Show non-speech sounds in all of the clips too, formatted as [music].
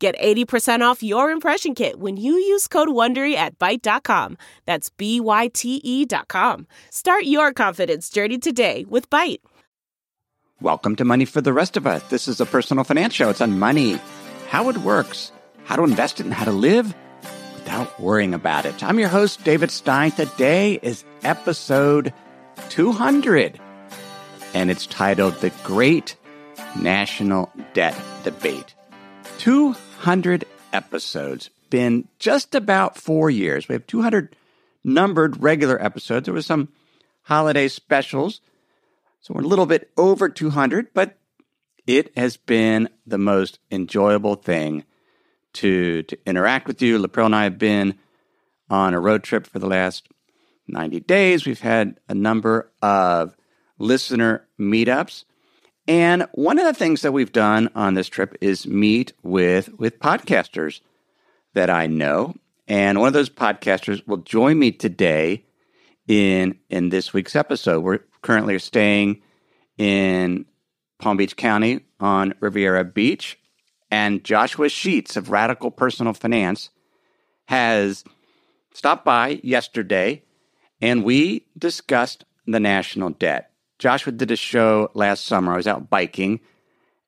Get 80% off your impression kit when you use code WONDERY at Byte.com. That's B-Y-T-E dot com. Start your confidence journey today with Byte. Welcome to Money for the Rest of Us. This is a personal finance show. It's on money, how it works, how to invest it, and how to live without worrying about it. I'm your host, David Stein. Today is episode 200, and it's titled The Great National Debt Debate. 200 episodes, been just about four years. We have 200 numbered regular episodes. There was some holiday specials, so we're a little bit over 200, but it has been the most enjoyable thing to to interact with you. Lapril and I have been on a road trip for the last 90 days. We've had a number of listener meetups. And one of the things that we've done on this trip is meet with with podcasters that I know. And one of those podcasters will join me today in in this week's episode. We're currently staying in Palm Beach County on Riviera Beach, and Joshua Sheets of Radical Personal Finance has stopped by yesterday, and we discussed the national debt. Joshua did a show last summer. I was out biking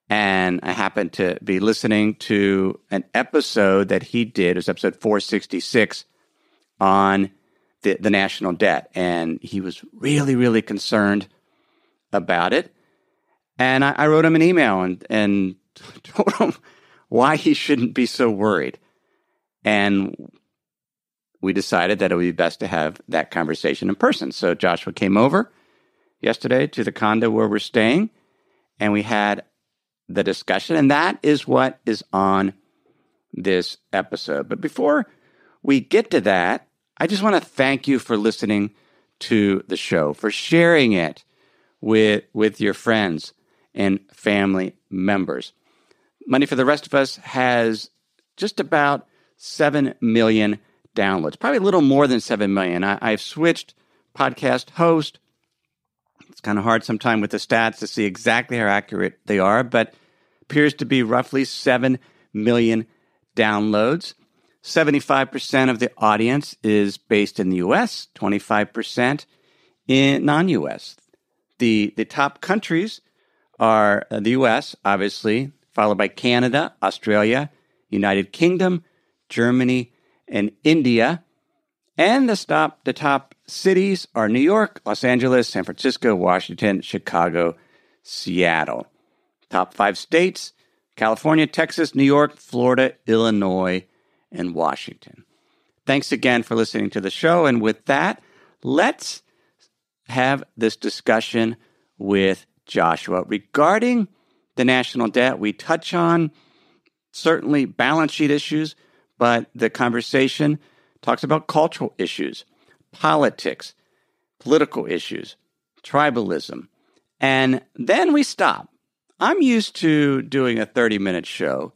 and I happened to be listening to an episode that he did. It was episode 466 on the, the national debt. And he was really, really concerned about it. And I, I wrote him an email and, and [laughs] told him why he shouldn't be so worried. And we decided that it would be best to have that conversation in person. So Joshua came over yesterday to the condo where we're staying, and we had the discussion. And that is what is on this episode. But before we get to that, I just want to thank you for listening to the show, for sharing it with, with your friends and family members. Money for the Rest of Us has just about 7 million downloads, probably a little more than 7 million. I, I've switched podcast host, kind of hard sometimes with the stats to see exactly how accurate they are, but appears to be roughly 7 million downloads. 75% of the audience is based in the US, 25% in non US. The, the top countries are uh, the US, obviously, followed by Canada, Australia, United Kingdom, Germany, and India. And the top, the top cities are New York, Los Angeles, San Francisco, Washington, Chicago, Seattle. Top five states California, Texas, New York, Florida, Illinois, and Washington. Thanks again for listening to the show. And with that, let's have this discussion with Joshua regarding the national debt. We touch on certainly balance sheet issues, but the conversation talks about cultural issues, politics, political issues, tribalism. And then we stop. I'm used to doing a 30 minute show.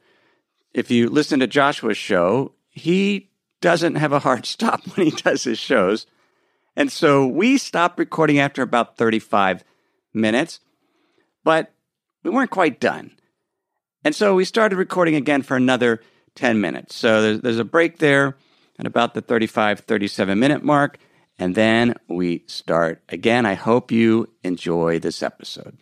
If you listen to Joshua's show, he doesn't have a hard [laughs] stop when he does his shows. And so we stopped recording after about 35 minutes, but we weren't quite done. And so we started recording again for another 10 minutes. So there's, there's a break there at about the 35, 37 minute mark. And then we start again. I hope you enjoy this episode.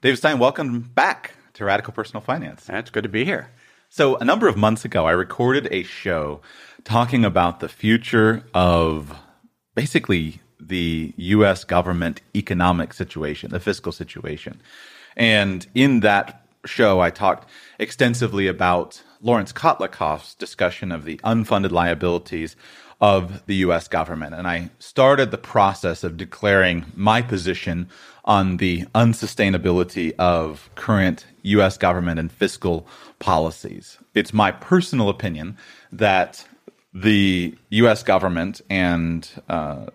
Dave Stein, welcome back to Radical Personal Finance. It's good to be here. So, a number of months ago, I recorded a show talking about the future of basically the US government economic situation, the fiscal situation. And in that show, I talked extensively about Lawrence Kotlikoff's discussion of the unfunded liabilities of the US government. And I started the process of declaring my position on the unsustainability of current US government and fiscal policies. It's my personal opinion that the US government and uh,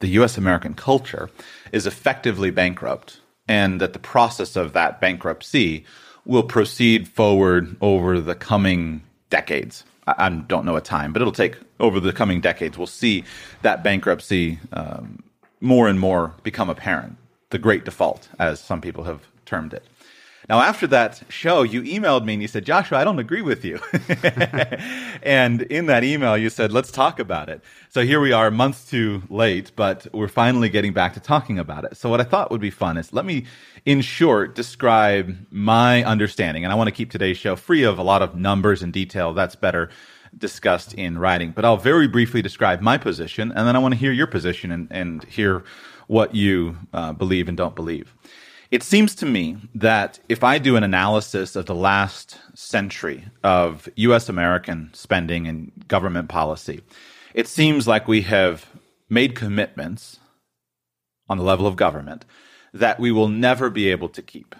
the US American culture is effectively bankrupt, and that the process of that bankruptcy will proceed forward over the coming decades. I, I don't know a time, but it'll take over the coming decades. We'll see that bankruptcy um, more and more become apparent. The great default, as some people have termed it. Now, after that show, you emailed me and you said, Joshua, I don't agree with you. [laughs] and in that email, you said, let's talk about it. So here we are, months too late, but we're finally getting back to talking about it. So what I thought would be fun is let me, in short, describe my understanding. And I want to keep today's show free of a lot of numbers and detail. That's better discussed in writing. But I'll very briefly describe my position, and then I want to hear your position and, and hear what you uh, believe and don't believe. It seems to me that if I do an analysis of the last century of US American spending and government policy, it seems like we have made commitments on the level of government that we will never be able to keep.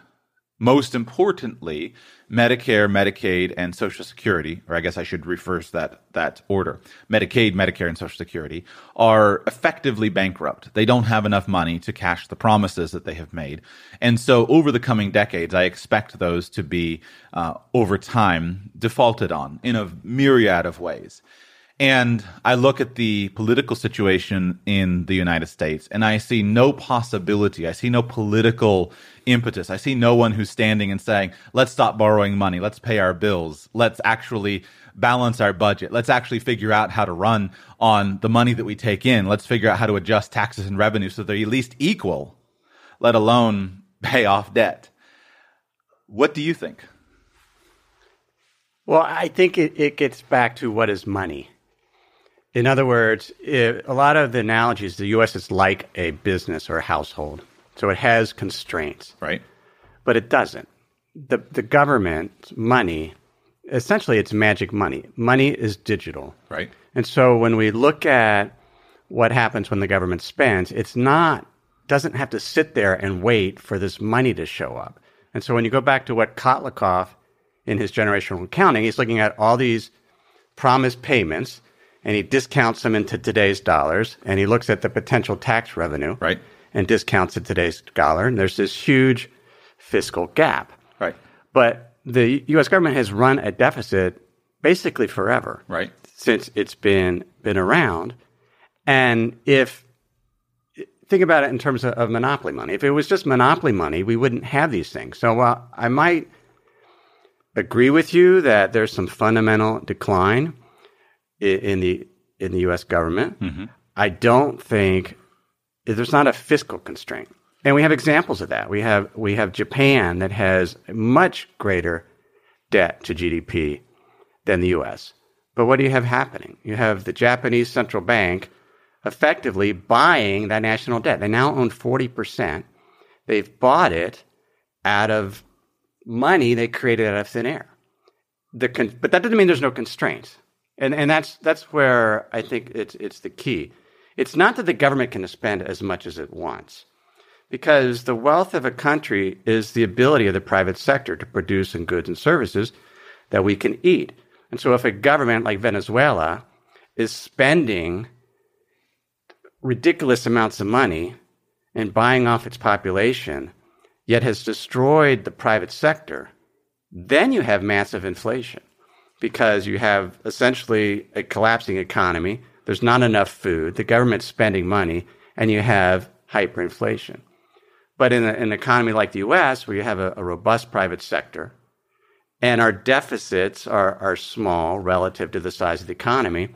Most importantly, Medicare, Medicaid, and Social Security, or I guess I should reverse that that order. Medicaid, Medicare, and Social Security are effectively bankrupt. They don't have enough money to cash the promises that they have made, and so over the coming decades, I expect those to be uh, over time defaulted on in a myriad of ways. And I look at the political situation in the United States and I see no possibility. I see no political impetus. I see no one who's standing and saying, let's stop borrowing money. Let's pay our bills. Let's actually balance our budget. Let's actually figure out how to run on the money that we take in. Let's figure out how to adjust taxes and revenue so they're at least equal, let alone pay off debt. What do you think? Well, I think it, it gets back to what is money. In other words, it, a lot of the analogies, the U.S. is like a business or a household. So it has constraints. Right. But it doesn't. The, the government money, essentially, it's magic money. Money is digital. Right. And so when we look at what happens when the government spends, it's not, doesn't have to sit there and wait for this money to show up. And so when you go back to what Kotlikoff in his generational accounting, he's looking at all these promised payments and he discounts them into today's dollars and he looks at the potential tax revenue right. And discounts it today's dollar. And there's this huge fiscal gap. Right. But the U.S. government has run a deficit basically forever. Right. Since it's been been around. And if think about it in terms of, of monopoly money, if it was just monopoly money, we wouldn't have these things. So while I might agree with you that there's some fundamental decline in the in the U.S. government. Mm-hmm. I don't think there's not a fiscal constraint, and we have examples of that. We have we have Japan that has much greater debt to GDP than the U.S. But what do you have happening? You have the Japanese central bank effectively buying that national debt. They now own forty percent. They've bought it out of money they created out of thin air. The con- but that doesn't mean there's no constraints. And and that's that's where I think it's it's the key. It's not that the government can spend as much as it wants. Because the wealth of a country is the ability of the private sector to produce in goods and services that we can eat. And so if a government like Venezuela is spending ridiculous amounts of money and buying off its population, yet has destroyed the private sector, then you have massive inflation because you have essentially a collapsing economy. There's not enough food. The government's spending money, and you have hyperinflation. But in, a, an economy like the US, where you have a, a robust private sector, and our deficits are, are small relative to the size of the economy,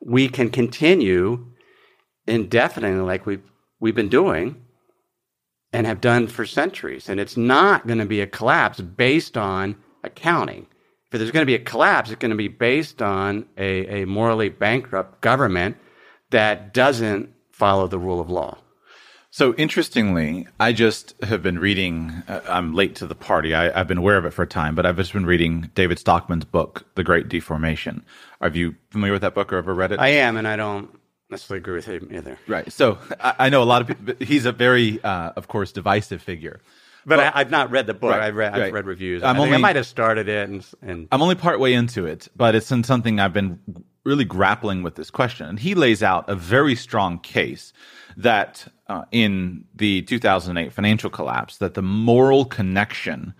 we can continue indefinitely like we've, we've been doing and have done for centuries. And it's not going to be a collapse based on accounting if there's going to be a collapse, it's going to be based on a, a morally bankrupt government that doesn't follow the rule of law. So interestingly, I just have been reading. Uh, I'm late to the party. I, have been aware of it for a time, but I've just been reading David Stockman's book, The Great Deformation. Are you familiar with that book or ever read it? I am, and I don't necessarily agree with him either. Right. So I, I know a lot of people. He's a very, uh, of course, divisive figure. But well, I, have not read the book. Right, I've read, I've right. read reviews. I'm I, only, I might have started it, and, and I'm only part way into it, but it's in something I've been really grappling with this question. And he lays out a very strong case that uh, in the 2008 financial collapse that the moral connection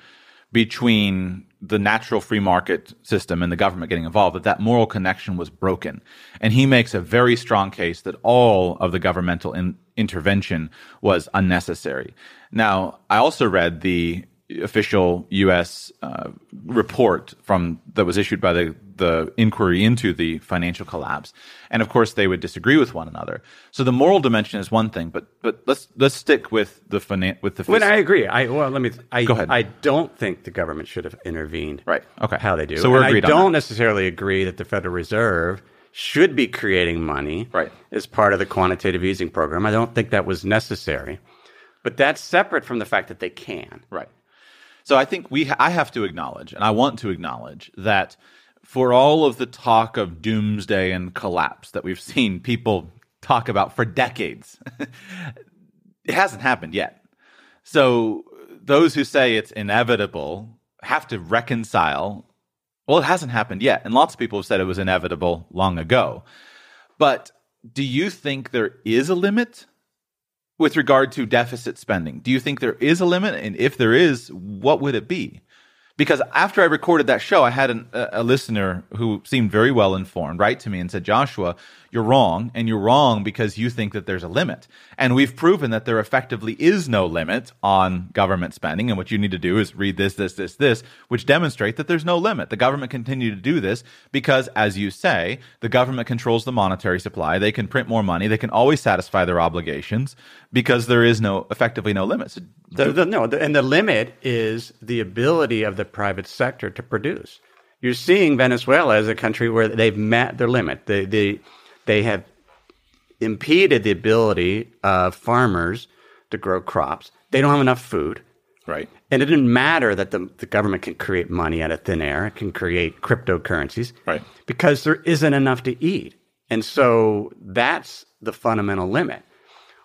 between the natural free market system and the government getting involved that that moral connection was broken and he makes a very strong case that all of the governmental in- intervention was unnecessary now i also read the official U.S. Uh, report from that was issued by the the inquiry into the financial collapse, and of course they would disagree with one another. So the moral dimension is one thing, but but let's let's stick with the finan- with the. When I agree, I well let me. I, Go ahead. I don't think the government should have intervened. Right. Okay. How they do. So we're and agreed I on don't that. necessarily agree that the Federal Reserve should be creating money. Right. As part of the quantitative easing program, I don't think that was necessary. But that's separate from the fact that they can. Right. So I think we I have to acknowledge, and I want to acknowledge that for all of the talk of doomsday and collapse that we've seen people talk about for decades, [laughs] it hasn't happened yet. So those who say it's inevitable have to reconcile. Well, it hasn't happened yet, and lots of people have said it was inevitable long ago. But do you think there is a limit with regard to deficit spending? Do you think there is a limit? And if there is, what would it be? Because after I recorded that show, I had an, a, listener who seemed very well informed write to me and said, Joshua, you're wrong. And you're wrong because you think that there's a limit. And we've proven that there effectively is no limit on government spending. And what you need to do is read this, this, this, this, which demonstrate that there's no limit. The government continue to do this because, as you say, the government controls the monetary supply. They can print more money. They can always satisfy their obligations because there is no, effectively no limit. So The, the, no, the, and the limit is the ability of the private sector to produce. You're seeing Venezuela as a country where they've met their limit. They, they, they have impeded the ability of farmers to grow crops. They don't have enough food. Right. And it didn't matter that the, the government can create money out of thin air, it can create cryptocurrencies. Right. Because there isn't enough to eat. And so that's the fundamental limit.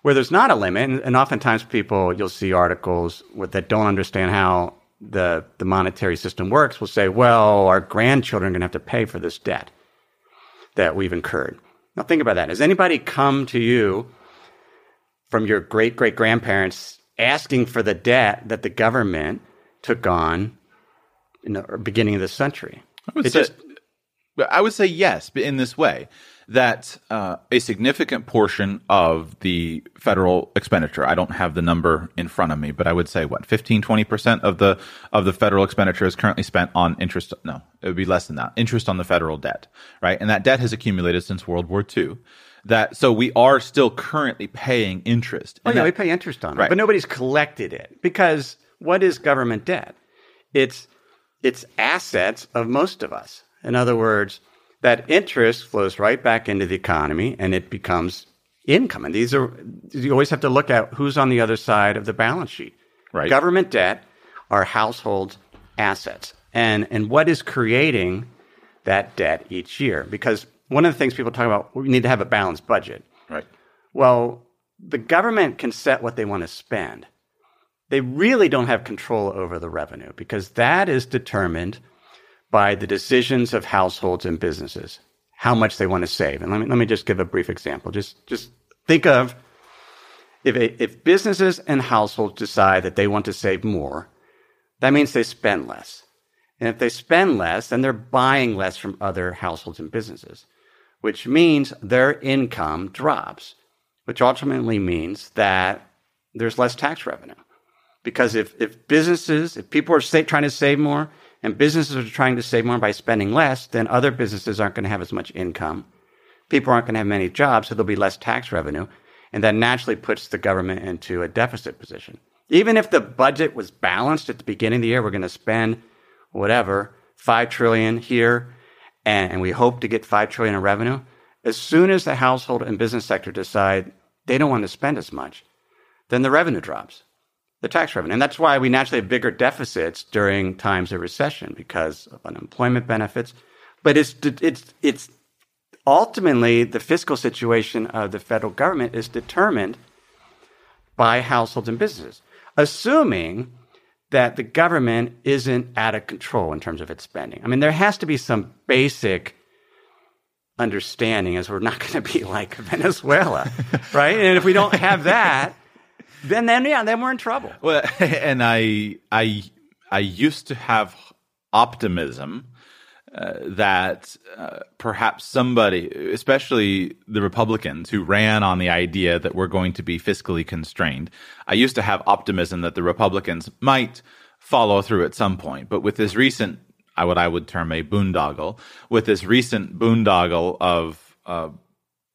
Where there's not a limit, and, and oftentimes people, you'll see articles with, that don't understand how the, the monetary system works, will say, well, our grandchildren are going to have to pay for this debt that we've incurred. Now, think about that. Has anybody come to you from your great great grandparents asking for the debt that the government took on in the beginning of the century? I would It say, just- I would say yes, but in this way that uh, a significant portion of the federal expenditure, I don't have the number in front of me, but I would say what 15, 20% of the of the federal expenditure is currently spent on interest. No, it would be less than that. Interest on the federal debt, right? And that debt has accumulated since World War II. That so we are still currently paying interest. Oh yeah, that- we pay interest on it, Right. but nobody's collected it because what is government debt? It's it's assets of most of us. In other words, that interest flows right back into the economy and it becomes income. And these are you always have to look at who's on the other side of the balance sheet. Right. Government debt are household assets, and and what is creating that debt each year? Because one of the things people talk about, we need to have a balanced budget. right. Well, the government can set what they want to spend. They really don't have control over the revenue because that is determined by the decisions of households and businesses, how much they want to save. And let me, let me just give a brief example. Just, just think of if, a, if businesses and households decide that they want to save more, that means they spend less. And if they spend less, then they're buying less from other households and businesses, which means their income drops, which ultimately means that there's less tax revenue. Because if, if businesses, if people are trying to save more and businesses are trying to save more by spending less, then other businesses aren't going to have as much income. People aren't going to have many jobs, so there'll be less tax revenue. And that naturally puts the government into a deficit position. Even if the budget was balanced at the beginning of the year, we're going to spend whatever, five trillion here, and, and we hope to get five trillion in revenue. As soon as the household and business sector decide they don't want to spend as much, then the revenue drops, the tax revenue. And that's why we naturally have bigger deficits during times of recession because of unemployment benefits. But it's, it's, it's ultimately the fiscal situation of the federal government is determined by households and businesses, assuming that the government isn't out of control in terms of its spending. I mean, there has to be some basic understanding as we're not [laughs] going to be like Venezuela, right? And if we don't have that, then then yeah, then we're in trouble. Well, [laughs] and I I I used to have optimism uh, that uh, perhaps somebody, especially the Republicans who ran on the idea that we're going to be fiscally constrained, I used to have optimism that the Republicans might follow through at some point. But with this recent, what I would term a boondoggle, with this recent boondoggle of uh,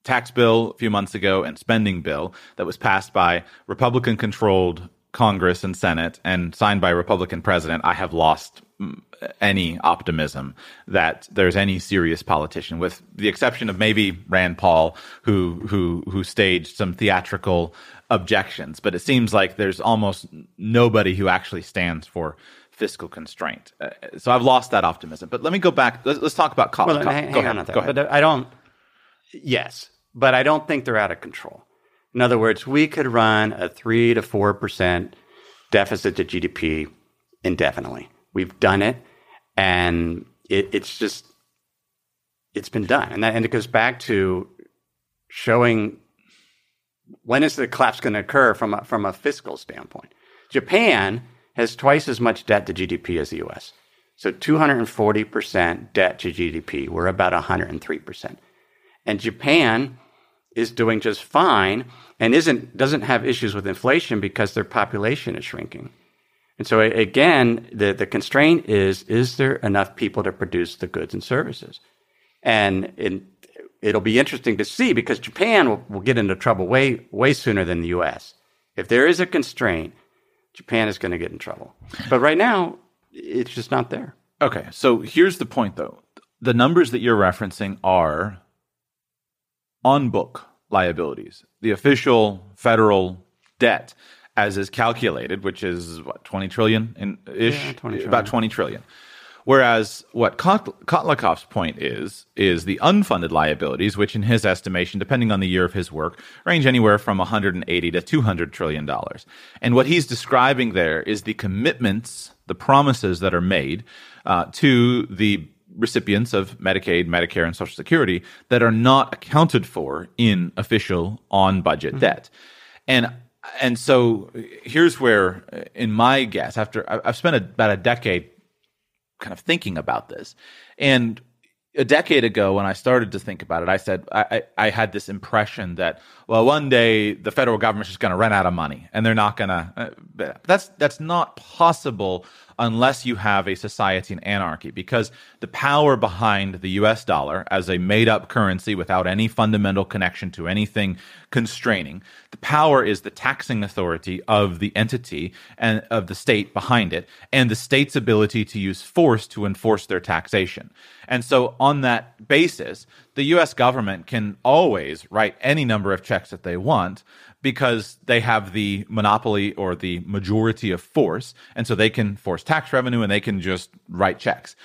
tax bill a few months ago and spending bill that was passed by Republican controlled Congress and Senate and signed by a Republican president, I have lost mm, any optimism that there's any serious politician, with the exception of maybe Rand Paul, who who who staged some theatrical objections. But it seems like there's almost nobody who actually stands for fiscal constraint. Uh, so I've lost that optimism. But let me go back. Let's, let's talk about Well, hang, hang on, go ahead. But I don't. Yes, but I don't think they're out of control. In other words, we could run a three to four percent deficit to GDP indefinitely. We've done it, and it, it's just it's been done, and that, and it goes back to showing when is the collapse going to occur from a, from a fiscal standpoint. Japan has twice as much debt to GDP as the U.S. So 240% debt to GDP. We're about 103%. And Japan is doing just fine and isn't doesn't have issues with inflation because their population is shrinking. And so again, the, the constraint is is there enough people to produce the goods and services? And in, it'll be interesting to see because Japan will, will get into trouble way way sooner than the US. If there is a constraint, Japan is going to get in trouble. But right now, it's just not there. Okay, so here's the point though. The numbers that you're referencing are on book liabilities, the official federal debt as is calculated, which is what, 20 trillion in ish? Yeah, 20 about 20 trillion. Whereas what Kotlikoff's point is, is the unfunded liabilities, which in his estimation, depending on the year of his work, range anywhere from 180 to 200 trillion dollars. And what he's describing there is the commitments, the promises that are made uh, to the recipients of Medicaid, Medicare, and Social Security that are not accounted for in official on budget mm-hmm. debt. And and so here's where, in my guess, after I've spent about a decade kind of thinking about this, and a decade ago when I started to think about it, I said I, I, had this impression that well, one day the federal government's just going to run out of money and they're not going to. Uh, that's that's not possible unless you have a society in anarchy, because the power behind the US dollar as a made up currency without any fundamental connection to anything constraining, the power is the taxing authority of the entity and of the state behind it, and the state's ability to use force to enforce their taxation. And so, on that basis, the US government can always write any number of checks that they want because they have the monopoly or the majority of force. And so they can force tax revenue and they can just write checks.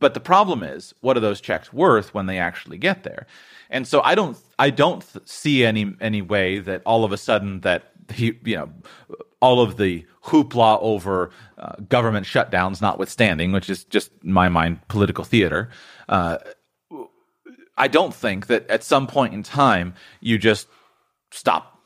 But the problem is, what are those checks worth when they actually get there? And so I don't, I don't see any any way that all of a sudden that he, you know, all of the hoopla over uh, government shutdowns, notwithstanding, which is just in my mind political theater. Uh, I don't think that at some point in time you just stop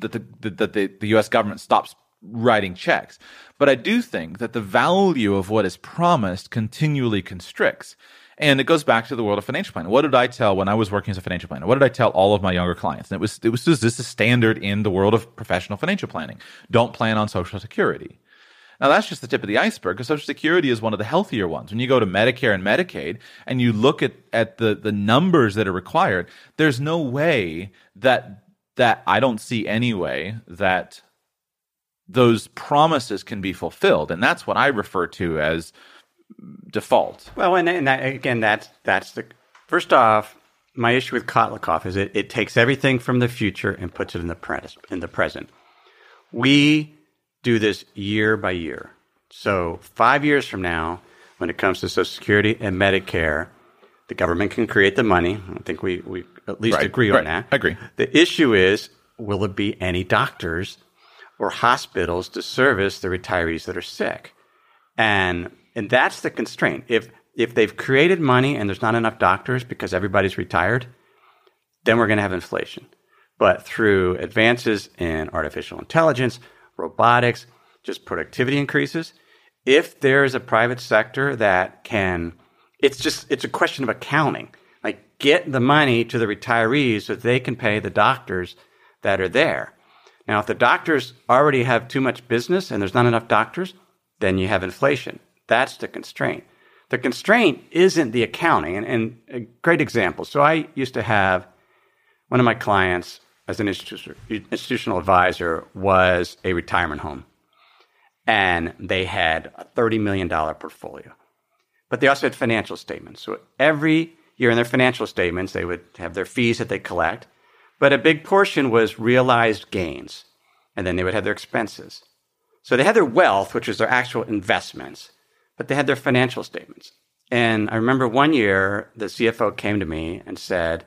that the that the, the U.S. government stops writing checks. But I do think that the value of what is promised continually constricts. And it goes back to the world of financial planning. What did I tell when I was working as a financial planner? What did I tell all of my younger clients? And it was it was just this is standard in the world of professional financial planning. Don't plan on Social Security. Now that's just the tip of the iceberg because Social Security is one of the healthier ones. When you go to Medicare and Medicaid and you look at, at the, the numbers that are required, there's no way that that I don't see anyway that those promises can be fulfilled, and that's what I refer to as default. Well, and, and that, again, that's that's the first off. My issue with Kotlikoff is it, it takes everything from the future and puts it in the present. In the present, We do this year by year. So, five years from now, when it comes to Social Security and Medicare, the government can create the money. I think we, we at least Right, agree right. on that. I agree. The issue is will it be any doctors or hospitals to service the retirees that are sick? And and that's the constraint. If if they've created money and there's not enough doctors because everybody's retired, then we're going to have inflation. But through advances in artificial intelligence, robotics, just productivity increases, if there's a private sector that can it's just it's a question of accounting. Get the money to the retirees so they can pay the doctors that are there. Now, if the doctors already have too much business and there's not enough doctors, then you have inflation. That's the constraint. The constraint isn't the accounting. And, and a great example. So I used to have one of my clients as an institutional advisor was a retirement home. And they had a $30 million portfolio. But they also had financial statements. So every year in their financial statements, they would have their fees that they collect. But a big portion was realized gains. And then they would have their expenses. So they had their wealth, which was their actual investments, but they had their financial statements. And I remember one year the CFO came to me and said,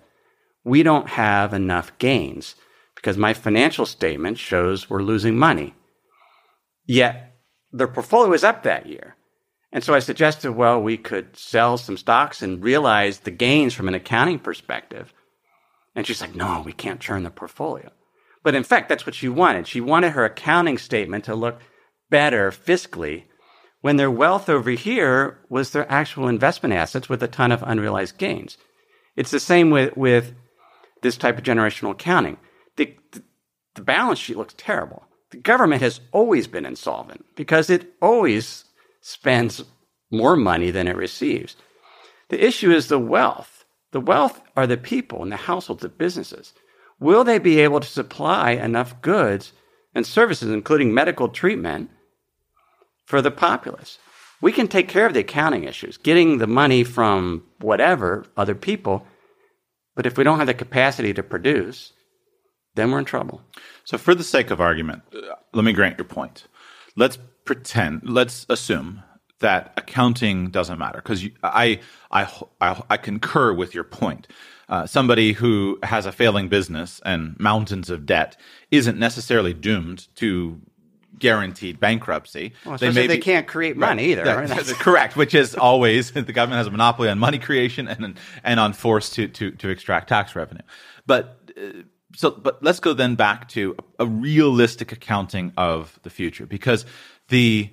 We don't have enough gains because my financial statement shows we're losing money. Yet their portfolio was up that year. And so I suggested, well, we could sell some stocks and realize the gains from an accounting perspective. And she's like, no, we can't churn the portfolio. But in fact, that's what she wanted. She wanted her accounting statement to look better fiscally when their wealth over here was their actual investment assets with a ton of unrealized gains. It's the same with, with this type of generational accounting. The, the, the balance sheet looks terrible. The government has always been insolvent because it always spends more money than it receives. The issue is the wealth. The wealth are the people and the households, the businesses. Will they be able to supply enough goods and services, including medical treatment, for the populace? We can take care of the accounting issues, getting the money from whatever, other people, but if we don't have the capacity to produce, then we're in trouble. So, for the sake of argument, uh, let me grant your point. Let's pretend, let's assume that accounting doesn't matter because I, I, I, I concur with your point. Uh, somebody who has a failing business and mountains of debt isn't necessarily doomed to guaranteed bankruptcy. Well, especially they can't create money either. That- right? [laughs] correct, which is always [laughs] the government has a monopoly on money creation and and on force to to to extract tax revenue. But uh, so, but let's go then back to a, a realistic accounting of the future because the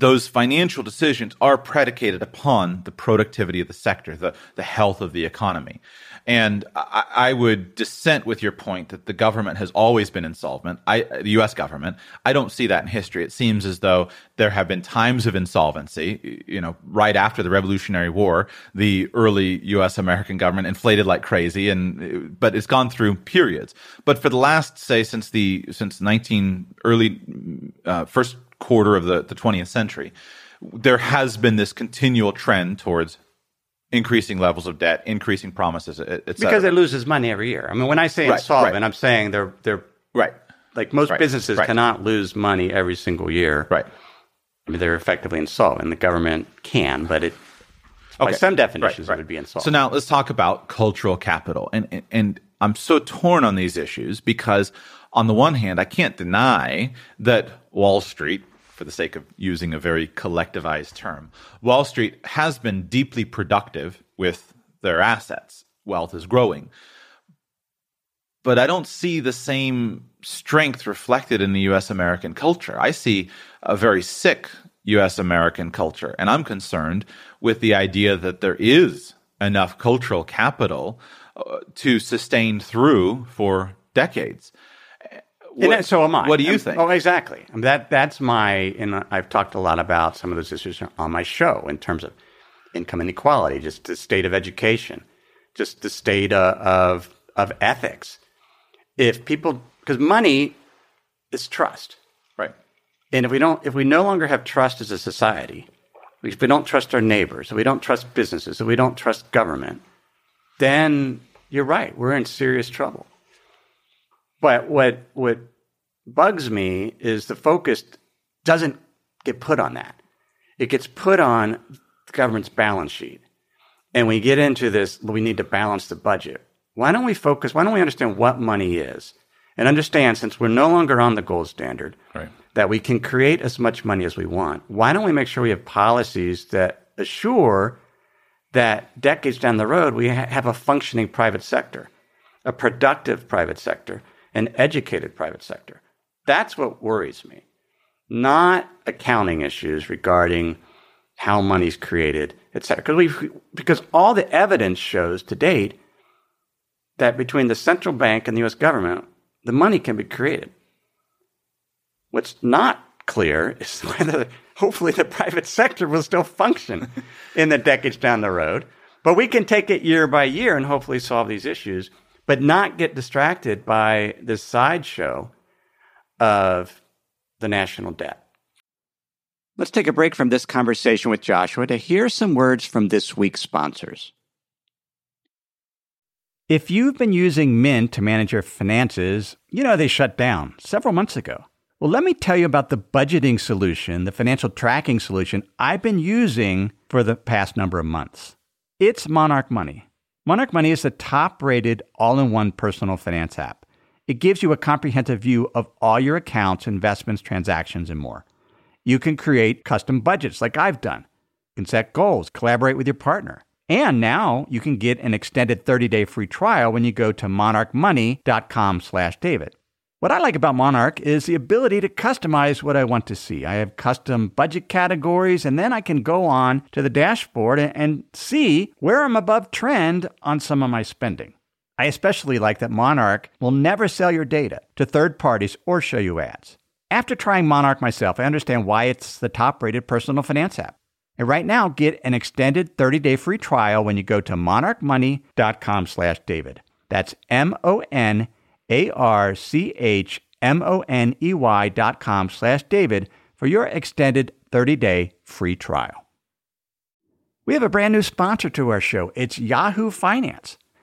those financial decisions are predicated upon the productivity of the sector, the, the health of the economy. And I, I would dissent with your point that the government has always been insolvent. I, the U.S. government, I don't see that in history. It seems as though there have been times of insolvency. You know, right after the Revolutionary War, the early U.S. American government inflated like crazy, and but it's gone through periods. But for the last, say, since the since nineteen early uh, first quarter of the, the 20th century, there has been this continual trend towards increasing levels of debt, increasing promises, et et because it loses money every year. I mean, when I say Right, insolvent, right. I'm saying they're they're right, like most Right, businesses cannot lose money every single year. right. I mean, they're effectively insolvent. The government can, but it by Okay. some definitions it would be insolvent. So now let's talk about cultural capital. And, and, and I'm so torn on these issues because on the one hand, I can't deny that Wall Street, for the sake of using a very collectivized term, Wall Street has been deeply productive with their assets. Wealth is growing. But I don't see the same strength reflected in the US American culture. I see a very sick US American culture. And I'm concerned with the idea that there is enough cultural capital uh, to sustain through for decades. And What- so am I. What do you Um, think? Oh, exactly. I mean, that that's my. And I've talked a lot about some of those issues on my show in terms of income inequality, just the state of education, just the state uh, of of ethics. If people, because money is trust, right. and if we don't, if we no longer have trust as a society, if we don't trust our neighbors, if we don't trust businesses, if we don't trust government, then you're right. We're in serious trouble. But what what bugs me is the focus doesn't get put on that. It gets put on the government's balance sheet. And we get into this, we need to balance the budget. Why don't we focus? Why don't we understand what money is and understand since we're no longer on the gold standard right. that we can create as much money as we want? Why don't we make sure we have policies that assure that decades down the road we ha- have a functioning private sector, a productive private sector, an educated private sector? That's what worries me, not accounting issues regarding how money's created, et cetera. Because, because all the evidence shows to date that between the central bank and the US government, the money can be created. What's not clear is [laughs] whether, hopefully, the private sector will still function in the decades down the road. But we can take it year by year and hopefully solve these issues, but not get distracted by this sideshow of the national debt. Let's take a break from this conversation with Joshua to hear some words from this week's sponsors. If you've been using Mint to manage your finances, you know they shut down several months ago. Well, let me tell you about the budgeting solution, the financial tracking solution I've been using for the past number of months. It's Monarch Money. Monarch Money is the top rated all in one personal finance app. It gives you a comprehensive view of all your accounts, investments, transactions, and more. You can create custom budgets like I've done. You can set goals, collaborate with your partner. And now you can get an extended 30-day free trial when you go to monarchmoney.com/david. What I like about Monarch is the ability to customize what I want to see. I have custom budget categories, and then I can go on to the dashboard and see where I'm above trend on some of my spending. I especially like that Monarch will never sell your data to third parties or show you ads. After trying Monarch myself, I understand why it's the top rated personal finance app. And right now, get an extended 30-day free trial when you go to monarchmoney.com slash David. That's M-O-N-A-R-C-H-M-O-N-E-Y dot com slash David for your extended 30-day free trial. We have a brand new sponsor to our show. It's Yahoo Finance.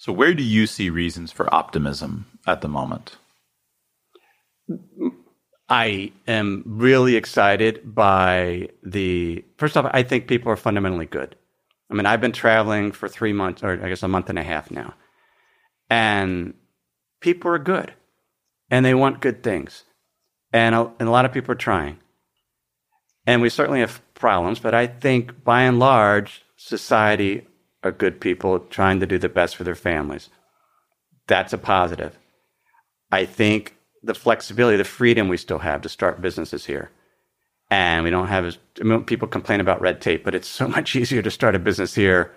So, where do you see reasons for optimism at the moment? I am really excited by the. First off, I think people are fundamentally good. I mean, I've been traveling for three months, or I guess a month and a half now and people are good and they want good things. And a, and a lot of people are trying. And we certainly have problems, but I think by and large, society are good people trying to do the best for their families. That's a positive. I think the flexibility, the freedom we still have to start businesses here. And we don't have as I mean, people complain about red tape, but it's so [laughs] much easier to start a business here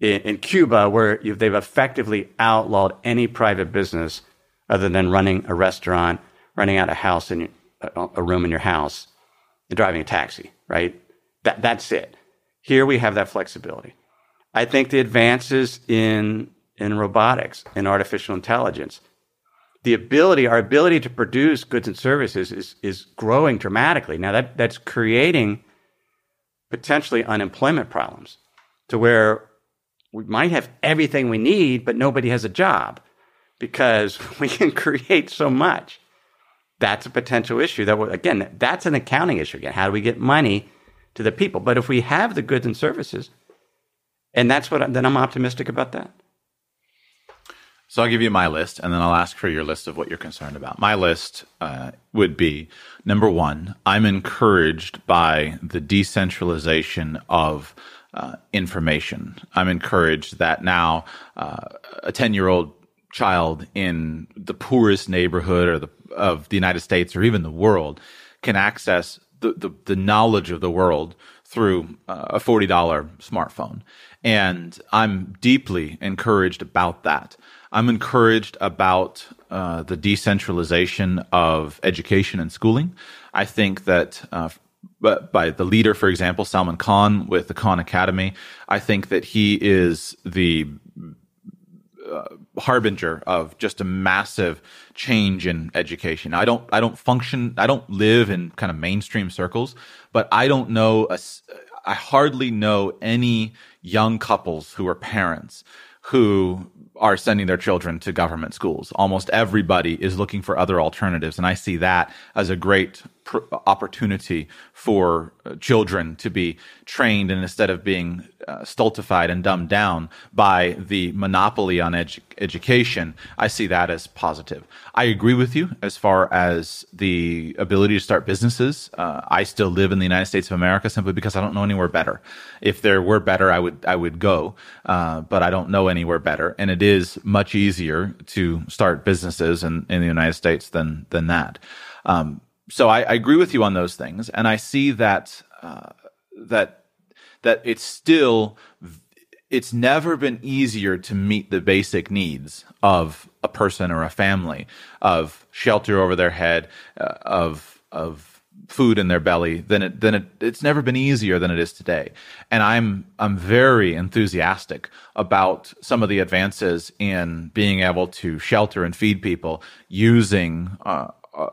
in, in Cuba, where they've effectively outlawed any private business other than running a restaurant, running out a house in a room in your house, and driving a taxi. Right? That that's it. Here we have that flexibility. I think the advances in in robotics and artificial intelligence, the ability, our ability to produce goods and services is is growing dramatically. Now that that's creating potentially unemployment problems to where we might have everything we need, but nobody has a job. because [laughs] we can create so much. That's a potential issue. That will, again, that's an accounting issue. Again, how do we get money to the people? But if we have the goods and services, and that's what then I'm optimistic about that. So I'll give you my list, and then I'll ask for your list of what you're concerned about. My list uh, would be number one. I'm encouraged by the decentralization of uh, information. I'm encouraged that now uh, a 10 year old child in the poorest neighborhood or the, of the United States or even the world can access the, the, the knowledge of the world through uh, a $40 smartphone. And I'm deeply encouraged about that. I'm encouraged about uh, the decentralization of education and schooling. I think that uh, by the leader, for example, Salman Khan with the Khan Academy. I think that he is the uh, harbinger of just a massive change in education. I don't, I don't function, I don't live in kind of mainstream circles, but I don't know, a, I hardly know any young couples who are parents who are sending their children to government schools. Almost everybody is looking for other alternatives. And I see that as a great pr- opportunity for uh, children to be trained and instead of being uh, stultified and dumbed down by the monopoly on edu- education, I see that as positive. I agree with you as far as the ability to start businesses. Uh, I still live in the United States of America simply because I don't know anywhere better. If there were better, I would I would go, uh, but I don't know anywhere better, and it is much easier to start businesses in, in the United States than than that. Um, so I, I, agree with you on those things, and I see that uh, that that it's still it's never been easier to meet the basic needs of a person or a family of shelter over their head, uh, of of food in their belly than it than it it's never been easier than it is today. And I'm I'm very enthusiastic about some of the advances in being able to shelter and feed people using uh, uh,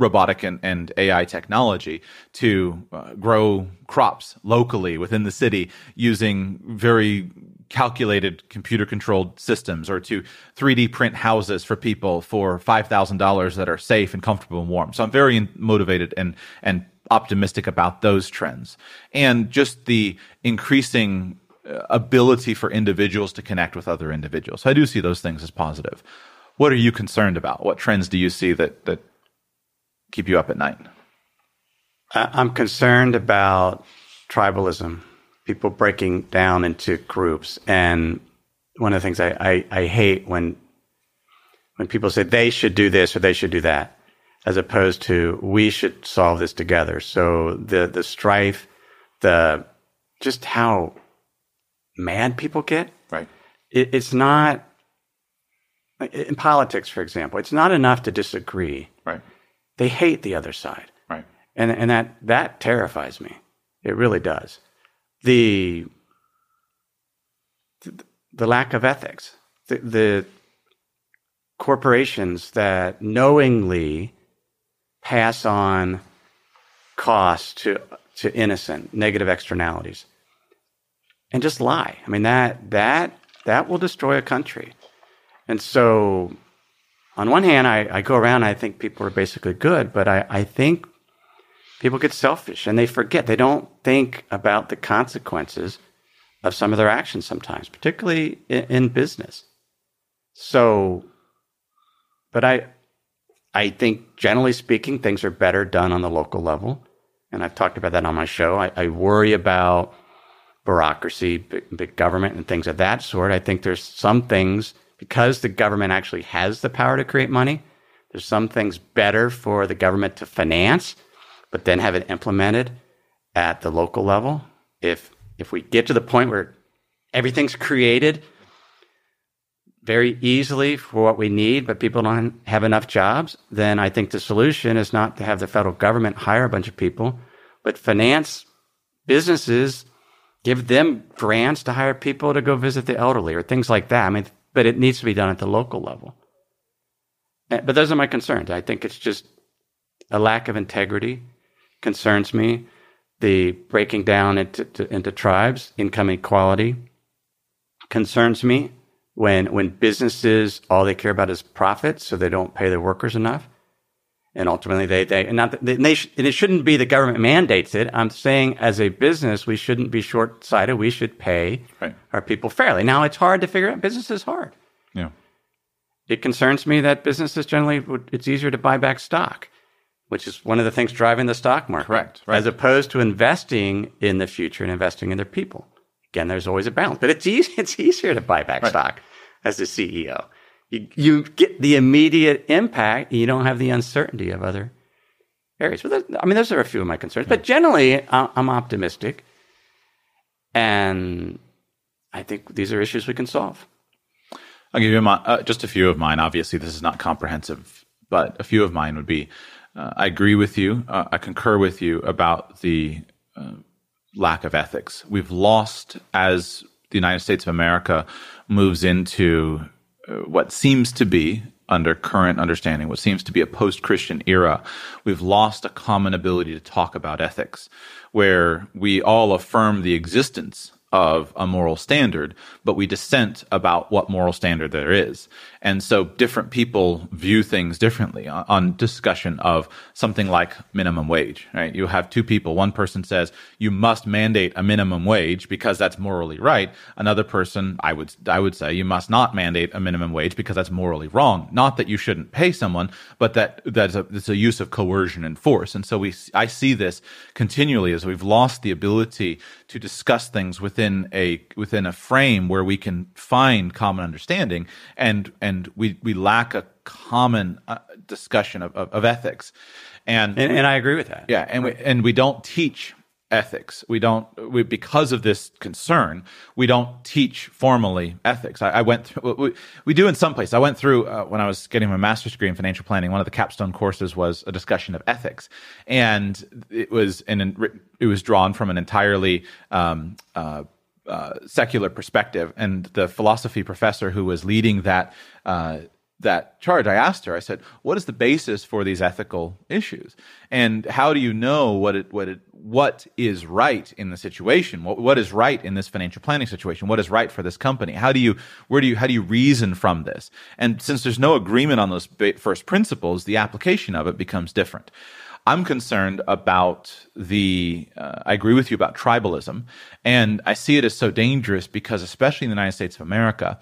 robotic and, and AI technology to uh, grow crops locally within the city using very calculated computer controlled systems or to 3D print houses for people for $5,000 that are safe and comfortable and warm. So I'm very motivated and, and optimistic about those trends and just the increasing uh, ability for individuals to connect with other individuals. So I do see those things as positive. What are you concerned about? What trends do you see that, that keep you up at night? I'm concerned about tribalism, people breaking down into groups. And one of the things I, I, I, hate when when people say they should do this or they should do that, as opposed to we should solve this together. So the the strife, the just how mad people get. Right. It, it's not in politics, for example. It's not enough to disagree. Right they hate the other side. Right. And and that that terrifies me. It really does. The the, the lack of ethics. The, the corporations that knowingly pass on costs to to innocent negative externalities and just lie. I mean that that that will destroy a country. And so on one hand, I, I go around, I think people are basically good, but I, I think people get selfish and they forget. They don't think about the consequences of some of their actions sometimes, particularly in, in business. So, but I, I think generally speaking, things are better done on the local level. And I've talked about that on my show. I, I worry about bureaucracy, big, big government, and things of that sort. I think there's some things because the government actually has the power to create money, there's some things better for the government to finance, but then have it implemented at the local level. If if we get to the point where everything's created very easily for what we need, but people don't have enough jobs, then I think the solution is not to have the federal government hire a bunch of people, but finance businesses, give them grants to hire people to go visit the elderly or things like that. I mean, but it needs to be done at the local level. Eh, but those are my concerns. I think it's just a lack of integrity concerns me. The breaking down into, to, into tribes, income equality concerns me. when when businesses all they care about is profit, so they don't pay their workers enough, and ultimately they they and not they, they sh- and it shouldn't be the government mandates it. I'm saying as a business, we shouldn't be short sighted. We should pay Right. our people fairly. Now it's hard to figure out. Business is hard. Yeah. It concerns me that businesses generally it's easier to buy back stock, which is one of the things driving the stock market. Correct, right. As opposed to investing in the future and investing in their people. Again, there's always a balance, but it's easy, [laughs] it's easier to buy back stock as the CEO. You, you get the immediate impact. You don't have the uncertainty of other areas. But I mean, those are a few of my concerns. But generally, I'm optimistic, and I think these are issues we can solve. I'll give you my, uh, just a few of mine. Obviously, this is not comprehensive, but a few of mine would be uh, I agree with you. Uh, I concur with you about the uh, lack of ethics. We've lost as the United States of America moves into what seems to be under current understanding, what seems to be a post-Christian era, we've lost a common ability to talk about ethics, where we all affirm the existence of a moral standard, but we dissent about what moral standard there is. And so different people view things differently on, on discussion of something like minimum wage, right? You have two people. One person says you must mandate a minimum wage because that's morally right. Another person, I would, I would say you must not mandate a minimum wage because that's morally wrong. Not that you shouldn't pay someone, but that that's a, it's a use of coercion and force. And so we, I see this continually as we've lost the ability to discuss things within a within a frame where we can find common understanding and and we we lack a common uh, discussion of, of, of ethics. And, And, and I agree with that. yeah and we and we don't teach ethics. We don't we, because of this concern we don't teach formally ethics. I, I went through we, we do in some places. I went through uh, when i was getting my master's degree in financial planning one of the capstone courses was a discussion of ethics. And it was an it was drawn from an entirely um, uh, uh, secular perspective. And the philosophy professor who was leading that uh, that charge, I asked her, I said, "What is the basis for these ethical issues? And how do you know what it what it what is right in the situation? What what is right in this financial planning situation? What is right for this company? How do you where do you how do you reason from this? And since there's no agreement on those first principles, the application of it becomes different." I'm concerned about the. Uh, I agree with you about tribalism, and I see it as so dangerous because, especially in the United States of America,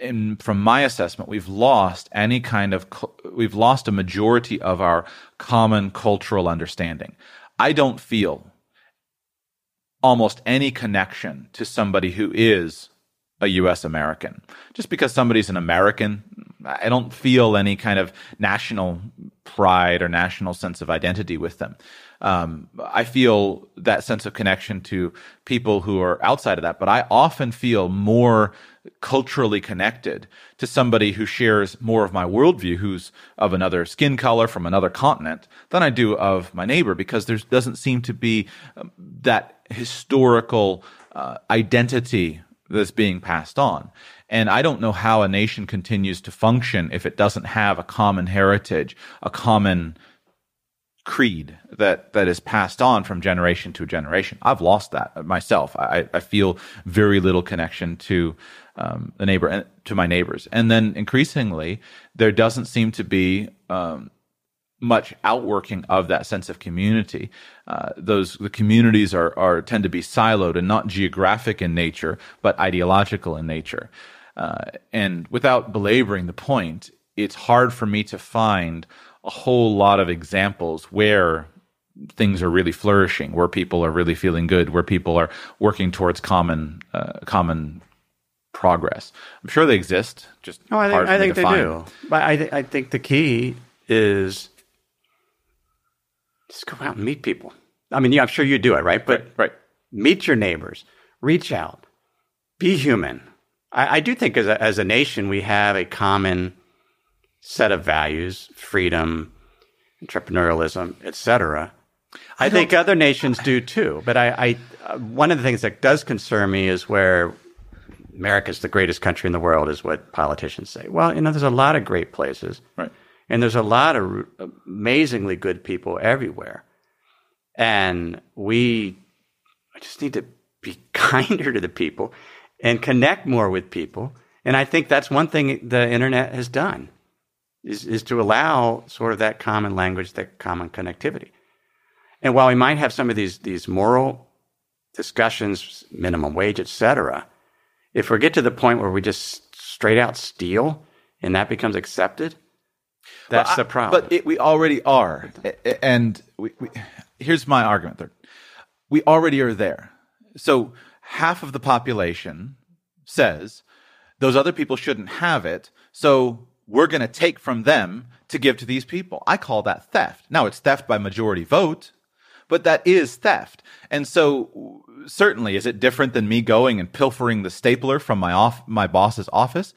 in, from my assessment, we've lost any kind of. We've lost a majority of our common cultural understanding. I don't feel almost any connection to somebody who is a US American. Just because somebody's an American, I don't feel any kind of national pride or national sense of identity with them. Um, I feel that sense of connection to people who are outside of that, but I often feel more culturally connected to somebody who shares more of my worldview, who's of another skin color from another continent, than I do of my neighbor, because there doesn't seem to be um, that historical uh, identity that's being passed on. And I don't know how a nation continues to function if it doesn't have a common heritage, a common creed that that is passed on from generation to generation. I've lost that myself. I, I feel very little connection to um, the neighbor and to my neighbors. And then increasingly, there doesn't seem to be um, much outworking of that sense of community. Uh, those the communities are are tend to be siloed and not geographic in nature, but ideological in nature. Uh, and without belaboring the point, it's hard for me to find a whole lot of examples where things are really flourishing, where people are really feeling good, where people are working towards common uh, common progress. I'm sure they exist. Just No, I hard think, I think to they find. do. But I, th- I think the key is just go out and meet people. I mean, yeah, I'm sure you do it, right? But Right, right. meet your neighbors, reach out, be human. I, I do think as a, as a nation, we have a common set of values, freedom, entrepreneurialism, etc. I, think other nations do too. But I, I uh, one of the things that does concern me is where America's the greatest country in the world is what politicians say. Well, you know, there's a lot of great places. Right. And there's a lot of amazingly good people everywhere. And we just need to be [laughs] kinder to the people and connect more with people And I think that's one thing the internet has done is, is to allow sort of that common language, that common connectivity. And while we might have some of these, these moral discussions, minimum wage, et cetera, if we get to the point where we just straight out steal and that becomes accepted, that's Well, the I- problem. But it, we already are. And we, we, here's my argument there. We already are there. So half of the population says those other people shouldn't have it. So we're going to take from them to give to these people. I call that theft. Now it's theft by majority vote, but that is theft. And so certainly is it different than me going and pilfering the stapler from my off my boss's office?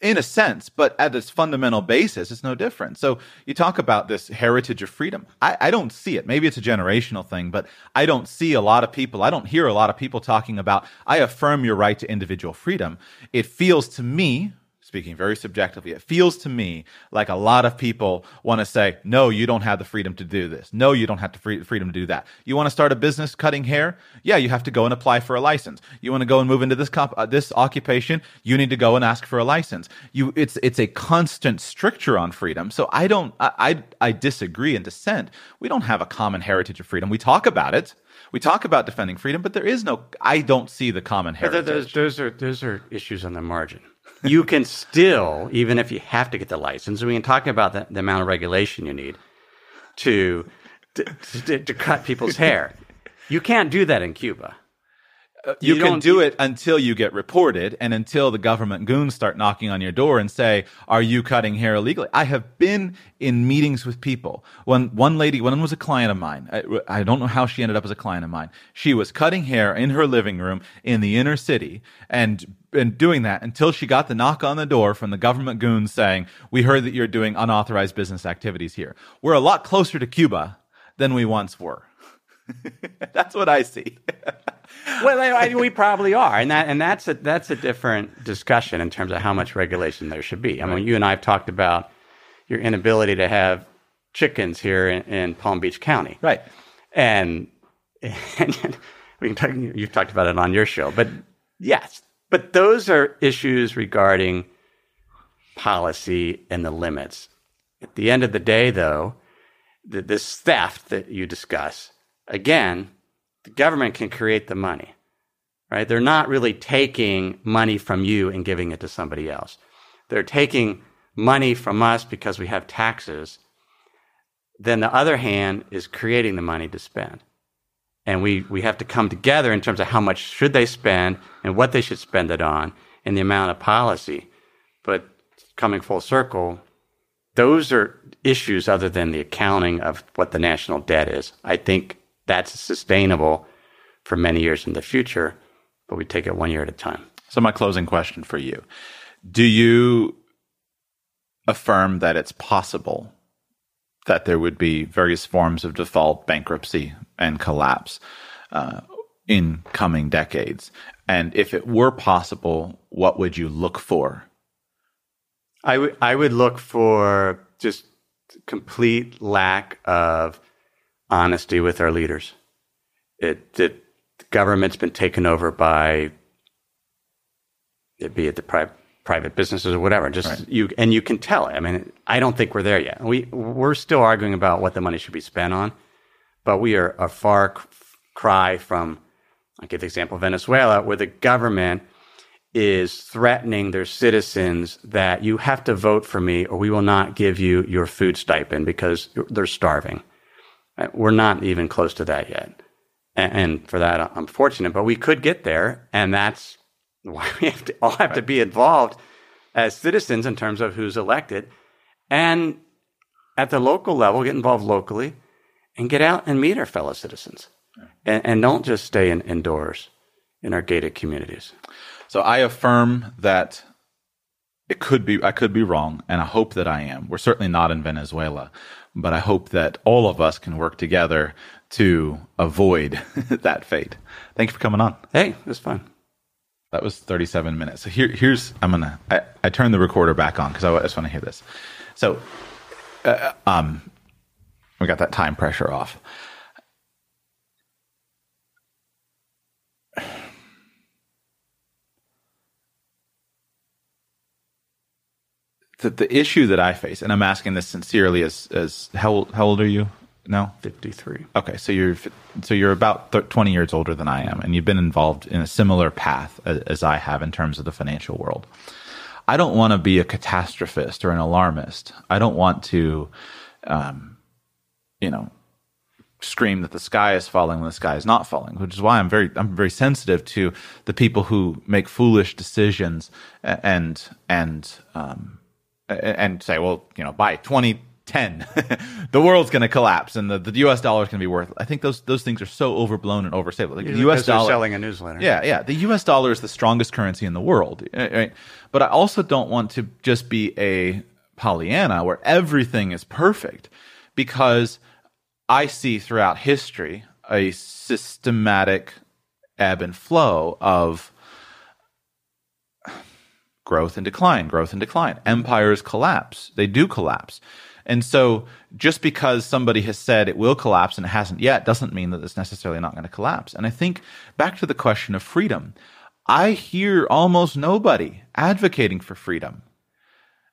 In a sense, but at its fundamental basis, it's no different. So you talk about this heritage of freedom. I, I don't see it. Maybe it's a generational thing, but I don't see a lot of people. I don't hear a lot of people talking about, I affirm your right to individual freedom. It feels to me, speaking very subjectively, it feels to me like a lot of people want to say, no, you don't have the freedom to do this. No, you don't have the free- freedom to do that. You want to start a business cutting hair? Yeah, you have to go and apply for a license. You want to go and move into this comp- uh, this occupation? You need to go and ask for a license. You, it's it's a constant stricture on freedom. So I don't, I, I, I disagree and dissent. We don't have a common heritage of freedom. We talk about it. We talk about defending freedom, but there is no. I don't see the common heritage. those, those are those are issues on the margin. You can still, even if you have to get the license, we can talk about the, the amount of regulation you need to to, to to cut people's hair. You can't do that in Cuba. Uh, you, You can don't- it until you get reported and until the government goons start knocking on your door and say, are you cutting hair illegally? I have been in meetings with people. When one lady, one was a client of mine. I, I don't know how she ended up as a client of mine. She was cutting hair in her living room in the inner city and, and doing that until she got the knock on the door from the government goons saying, we heard that you're doing unauthorized business activities here. We're a lot closer to Cuba than we once were. [laughs] That's what I see. [laughs] [laughs] Well, I, we probably are, and that and that's a that's a different discussion in terms of how much regulation there should be. I mean, you and I have talked about your inability to have chickens here in, in Palm Beach County, right. and, and we can talk, you've talked about it on your show, but yes, but those are issues regarding policy and the limits. At the end of the day, though, th- this theft that you discuss, again, the government can create the money, right? They're not really taking money from you and giving it to somebody else. They're taking money from us because we have taxes. Then the other hand is creating the money to spend. And we, we have to come together in terms of how much should they spend and what they should spend it on and the amount of policy. But coming full circle, those are issues other than the accounting of what the national debt is. I think that's sustainable for many years in the future, but we take it one year at a time. So, my closing question for you Do you affirm that it's possible that there would be various forms of default, bankruptcy, and collapse uh, in coming decades? And if it were possible, what would you look for? I would I would look for just complete lack of honesty with our leaders. It, it the government's been taken over by it be it the pri- private businesses or whatever. Just you and you can tell. I mean, I don't think we're there yet. We we're still arguing about what the money should be spent on, but we are a far cry from. I'll give the example of Venezuela, where the government is threatening their citizens that you have to vote for me or we will not give you your food stipend because they're starving. We're not even close to that yet. And for that, I'm fortunate, but we could get there. And that's [laughs] why we have to all have to be involved as citizens in terms of who's elected. And at the local level, get involved locally and get out and meet our fellow citizens. And, and don't just stay in, indoors in our gated communities. So I affirm that it could be I could be wrong, and I hope that I am. We're certainly not in Venezuela, but I hope that all of us can work together to avoid [laughs] that fate. Thank you for coming on. Hey, it was fun. That was 37 minutes. So here, here's I'm gonna I, I turn the recorder back on because I just want to hear this. So, uh, um, we got that time pressure off. The, the issue that I face, and I'm asking this sincerely, as as how how old are you now? Fifty three. Okay, so you're so you're about 20 years older than I am, and you've been involved in a similar path as, as I have in terms of the financial world. I don't want to be a catastrophist or an alarmist. I don't want to, um, you know, scream that the sky is falling when the sky is not falling, which is why I'm very I'm very sensitive to the people who make foolish decisions and and um, and say, well, you know, by 2010, [laughs] the world's going to collapse and the, the U.S. dollar is going to be worth. I think those those things are so overblown and overstated. Like the U.S. dollar selling a newsletter. Yeah, yeah. The U.S. dollar is the strongest currency in the world, eh, eh, right? But I also don't want to just be a Pollyanna where everything is perfect, because I see throughout history a systematic ebb and flow of growth and decline, growth and decline. Empires collapse. They do collapse. And so just because somebody has said it will collapse and it hasn't yet doesn't mean that it's necessarily not going to collapse. And I think back to the question of freedom, I hear almost nobody advocating for freedom.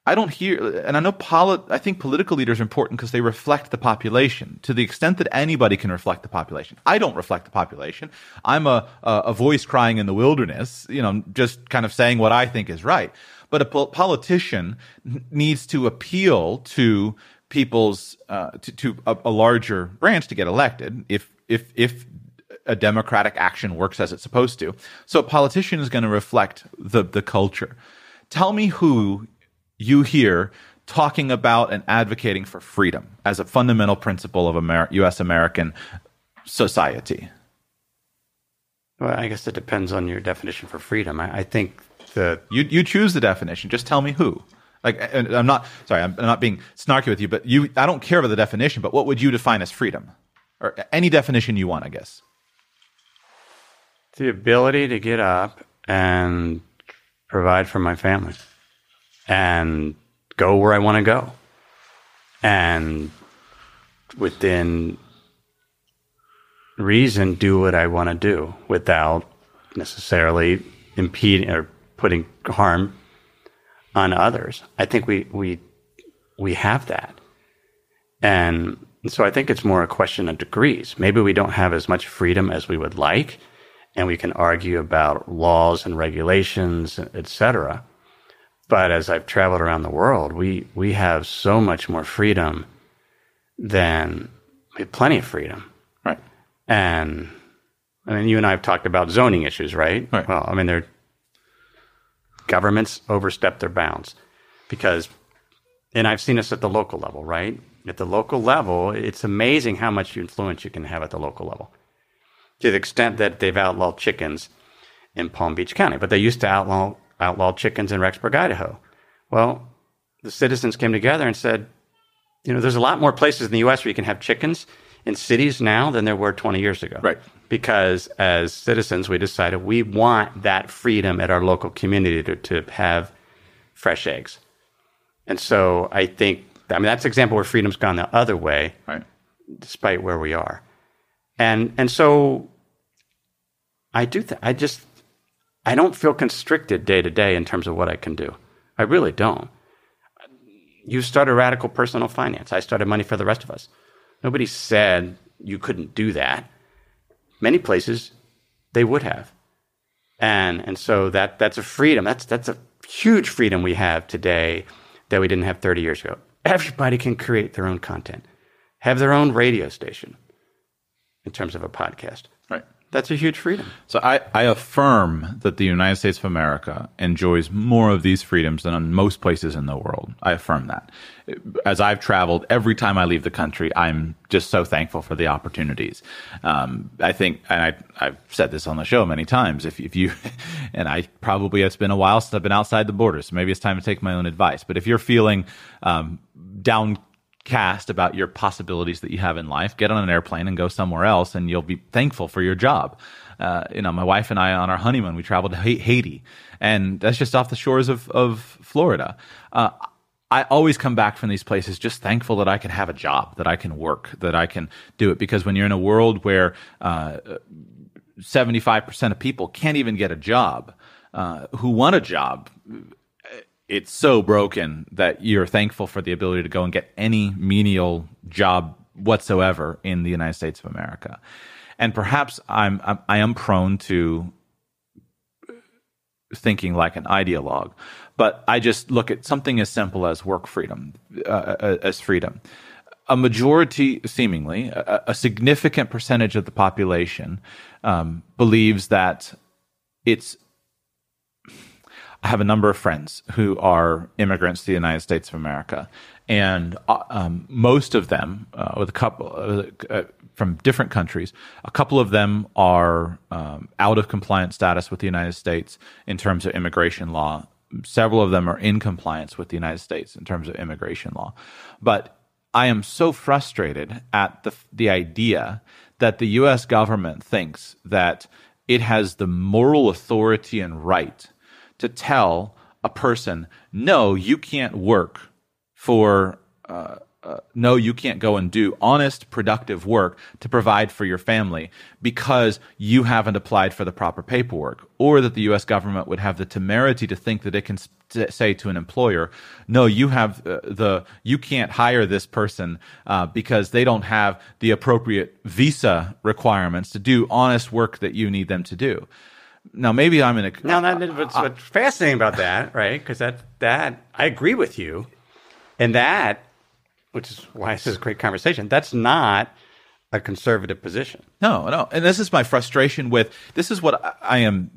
I don't hear, and I know poli- I think political leaders are important because they reflect the population to the extent that anybody can reflect the population. I don't reflect the population. I'm a, a, a voice crying in the wilderness, you know, just kind of saying what I think is right. But a po- politician needs to appeal to people's, uh, to, to a, a larger branch to get elected if, if, if a democratic action works as it's supposed to. So a politician is going to reflect the, the culture. Tell me who you hear talking about and advocating for freedom as a fundamental principle of Amer- U.S. American society? Well, I guess it depends on your definition for freedom. I, I think the you you choose the definition. Just tell me who. Like, I'm not sorry. I'm, I'm not being snarky with you, but you. I don't care about the definition. But what would you define as freedom, or any definition you want? I guess the ability to get up and provide for my family and go where I want to go. And within reason, do what I want to do without necessarily impeding or putting harm on others. I think we, we, we have that. And so I think it's more a question of degrees. Maybe we don't have as much freedom as we would like, and we can argue about laws and regulations, et cetera. But as I've traveled around the world, we, we have so much more freedom than we have plenty of freedom. Right. And I mean, you and I have talked about zoning issues, right? Right. Well, I mean, they're governments overstep their bounds because, and I've seen this at the local level, right? At the local level, it's amazing how much influence you can have at the local level to the extent that they've outlawed chickens in Palm Beach County, but they used to outlaw outlawed chickens in Rexburg, Idaho. Well, the citizens came together and said, you know, there's a lot more places in the U.S. where you can have chickens in cities now than there were 20 years ago. Right. Because as citizens, we decided we want that freedom at our local community to, to have fresh eggs. And so I think, I mean, that's an example where freedom's gone the other way, right. despite where we are. And, and so I do, th- I just, I don't feel constricted day to day in terms of what I can do. I really don't. You started radical personal finance. I started money for the rest of us. Nobody said you couldn't do that. Many places they would have. And and so that that's a freedom. That's that's a huge freedom we have today that we didn't have 30 years ago. Everybody can create their own content. Have their own radio station in terms of a podcast. That's a huge freedom. So I, I affirm that the United States of America enjoys more of these freedoms than in most places in the world. I affirm that. As I've traveled, every time I leave the country, I'm just so thankful for the opportunities. Um, I think, and I, I've said this on the show many times, if, if you, [laughs] and I probably, it's been a while since I've been outside the borders, so maybe it's time to take my own advice. But if you're feeling um, down cast about your possibilities that you have in life, get on an airplane and go somewhere else, and you'll be thankful for your job. Uh, you know, my wife and I on our honeymoon, we traveled to Haiti, and that's just off the shores of of Florida. Uh, I always come back from these places just thankful that I can have a job, that I can work, that I can do it. Because when you're in a world where uh, 75% of people can't even get a job, uh, who want a job, it's so broken that you're thankful for the ability to go and get any menial job whatsoever in the United States of America. And perhaps I'm, I'm I am prone to thinking like an ideologue, but I just look at something as simple as work freedom, uh, uh as freedom. A majority, seemingly, a, a significant percentage of the population um, believes that it's have a number of friends who are immigrants to the United States of America, and uh, um, most of them, uh, with a couple uh, uh, from different countries, a couple of them are um, out of compliance status with the United States in terms of immigration law. Several of them are in compliance with the United States in terms of immigration law. But I am so frustrated at the the idea that the U.S. government thinks that it has the moral authority and right to tell a person, no, you can't work for, uh, uh, no, you can't go and do honest, productive work to provide for your family because you haven't applied for the proper paperwork. Or that the US government would have the temerity to think that it can say to an employer, no, you have uh, the, you can't hire this person uh, because they don't have the appropriate visa requirements to do honest work that you need them to do. Now, maybe I'm in a. Now, that, what's, what's fascinating about that, right? Because that that I agree with you, and that, which is why this is a great conversation. That's not a conservative position. No, no, and this is my frustration with. This is what I am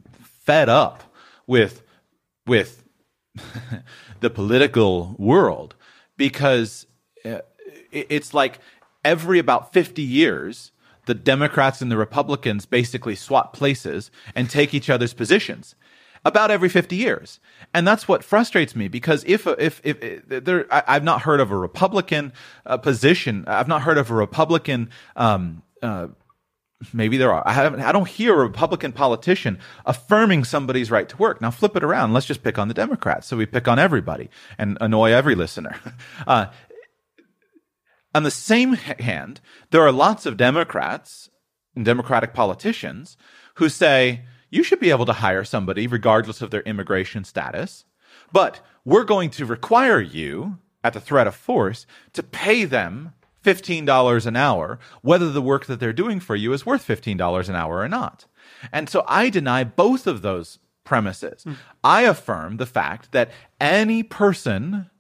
fed up with, with [laughs] the political world because uh, it's like every about fifty years the Democrats and the Republicans basically swap places and take each other's positions about every 50 years. And that's what frustrates me because if, if, if, if there, I, have not heard of a Republican uh, position, I've not heard of a Republican, um, uh, maybe there are. I haven't, I don't hear a Republican politician affirming somebody's right to work. Now flip it around. Let's just pick on the Democrats. So we pick on everybody and annoy every listener. [laughs] Uh, on the same hand, there are lots of Democrats and Democratic politicians who say you should be able to hire somebody regardless of their immigration status, but we're going to require you, at the threat of force, to pay them $15 an hour, whether the work that they're doing for you is worth $15 an hour or not. And so I deny both of those premises. Mm. I affirm the fact that any person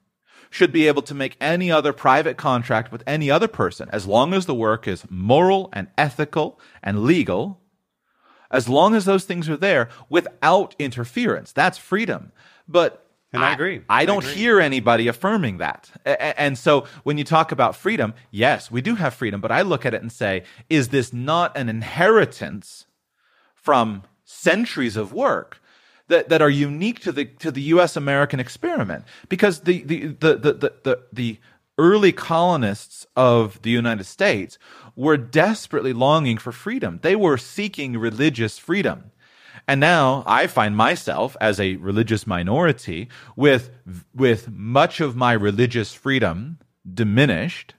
should be able to make any other private contract with any other person as long as the work is moral and ethical and legal, as long as those things are there without interference. That's freedom. But and I, I agree. I, don't agree. hear anybody affirming that. And so when you talk about freedom, yes, we do have freedom, but I look at it and say, is this not an inheritance from centuries of work that, that are unique to the to the U.S. American experiment because the the the the the, the, the early colonists of the United States were desperately longing for freedom. They were seeking religious freedom. And now I find myself as a religious minority with with much of my religious freedom diminished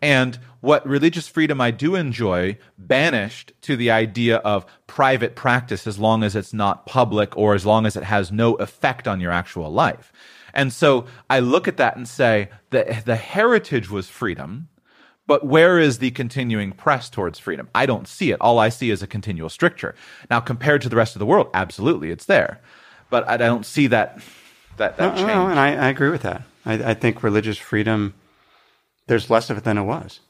and what religious freedom I do enjoy banished to the idea of private practice as long as it's not public or as long as it has no effect on your actual life. And so I look at that and say that the heritage was freedom, but where is the continuing press towards freedom? I don't see it. All I see is a continual stricture. Now, compared to the rest of the world, absolutely, it's there, but I don't see that that, that no, change. No, and I, I, agree with that. I, I think religious freedom there's less of it than it was.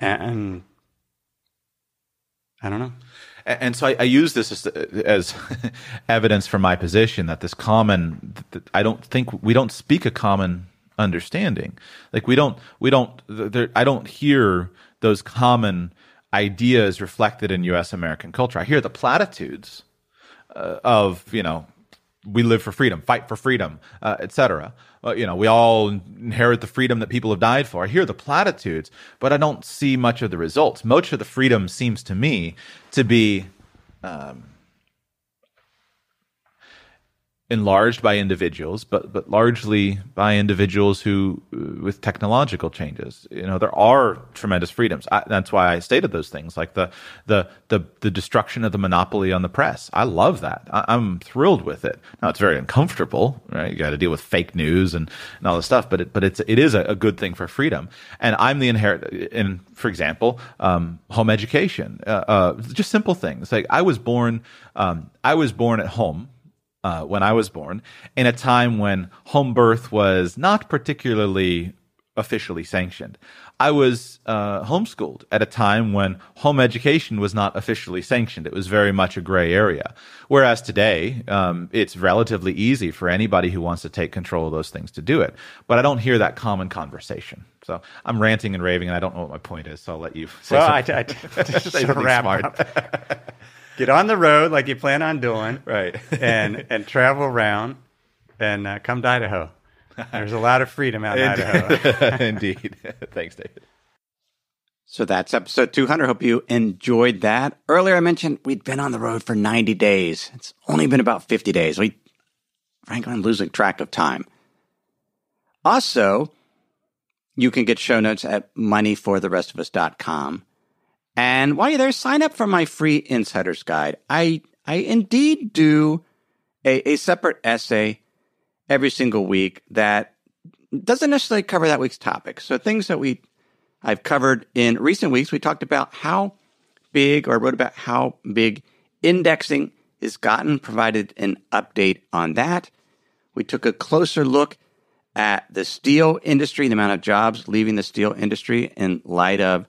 And I don't know. And so I, I use this as, as [laughs] evidence for my position that this common, I don't think we don't speak a common understanding. Like we don't, we don't, there, I don't hear those common ideas reflected in U.S. American culture. I hear the platitudes uh, of, you know, we live for freedom, fight for freedom, uh, etc. Uh, you know, we all inherit the freedom that people have died for. I hear the platitudes, but I don't see much of the results. Much of the freedom seems to me to be um, enlarged by individuals, but but largely by individuals who, uh, with technological changes, you know, there are tremendous freedoms. I, that's why I stated those things, like the the the the destruction of the monopoly on the press. I love that. I, am thrilled with it. Now it's very uncomfortable, right? You got to deal with fake news and, and all this stuff, but it but it's it is a, a good thing for freedom. And I'm the inherit in, for example, um, home education, uh, uh, just simple things. Like I was born, um, I was born at home uh, when I was born, in a time when home birth was not particularly officially sanctioned. I was uh, homeschooled at a time when home education was not officially sanctioned. It was very much a gray area. Whereas today, um, it's relatively easy for anybody who wants to take control of those things to do it. But I don't hear that common conversation. So I'm ranting and raving, and I don't know what my point is. So I'll let you [laughs] say well, something. I, I, I [laughs] [laughs] say something smart. Get on the road like you plan on doing, right? [laughs] and and travel around and uh, come to Idaho. There's a lot of freedom out in Idaho. [laughs] [laughs] Indeed. Thanks, David. So that's episode 200. Hope you enjoyed that. Earlier, I mentioned we'd been on the road for 90 days. It's only been about 50 days. We, frankly, I'm losing track of time. Also, you can get show notes at moneyfortherestofus.com. And while you're there, sign up for my free insider's guide. I, I indeed do a, a separate essay every single week that doesn't necessarily cover that week's topic. So things that we I've covered in recent weeks, we talked about how big or wrote about how big indexing is gotten, provided an update on that. We took a closer look at the steel industry, the amount of jobs leaving the steel industry in light of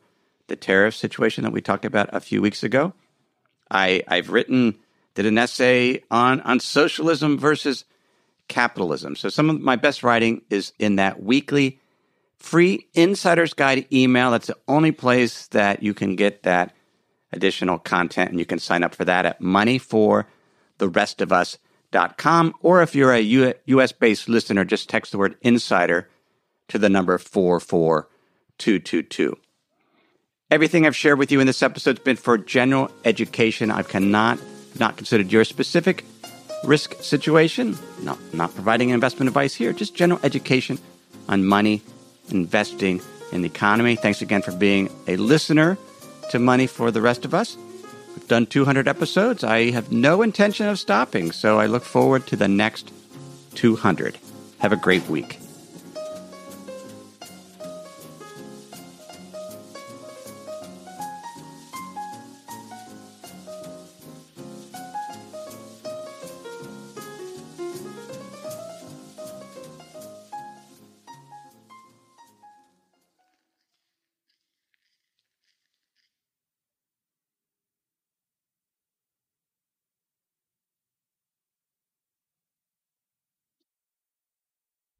the tariff situation that we talked about a few weeks ago. I, I've written, did an essay on, on socialism versus capitalism. So some of my best writing is in that weekly free insider's guide email. That's the only place that you can get that additional content and you can sign up for that at moneyfortherestofus.com or if you're a US based listener just text the word insider to the number 44222. Everything I've shared with you in this episode has been for general education. I cannot not considered your specific risk situation. No, not providing investment advice here, just general education on money, investing in the economy. Thanks again for being a listener to Money for the Rest of Us. We've done 200 episodes. I have no intention of stopping, so I look forward to the next 200. Have a great week.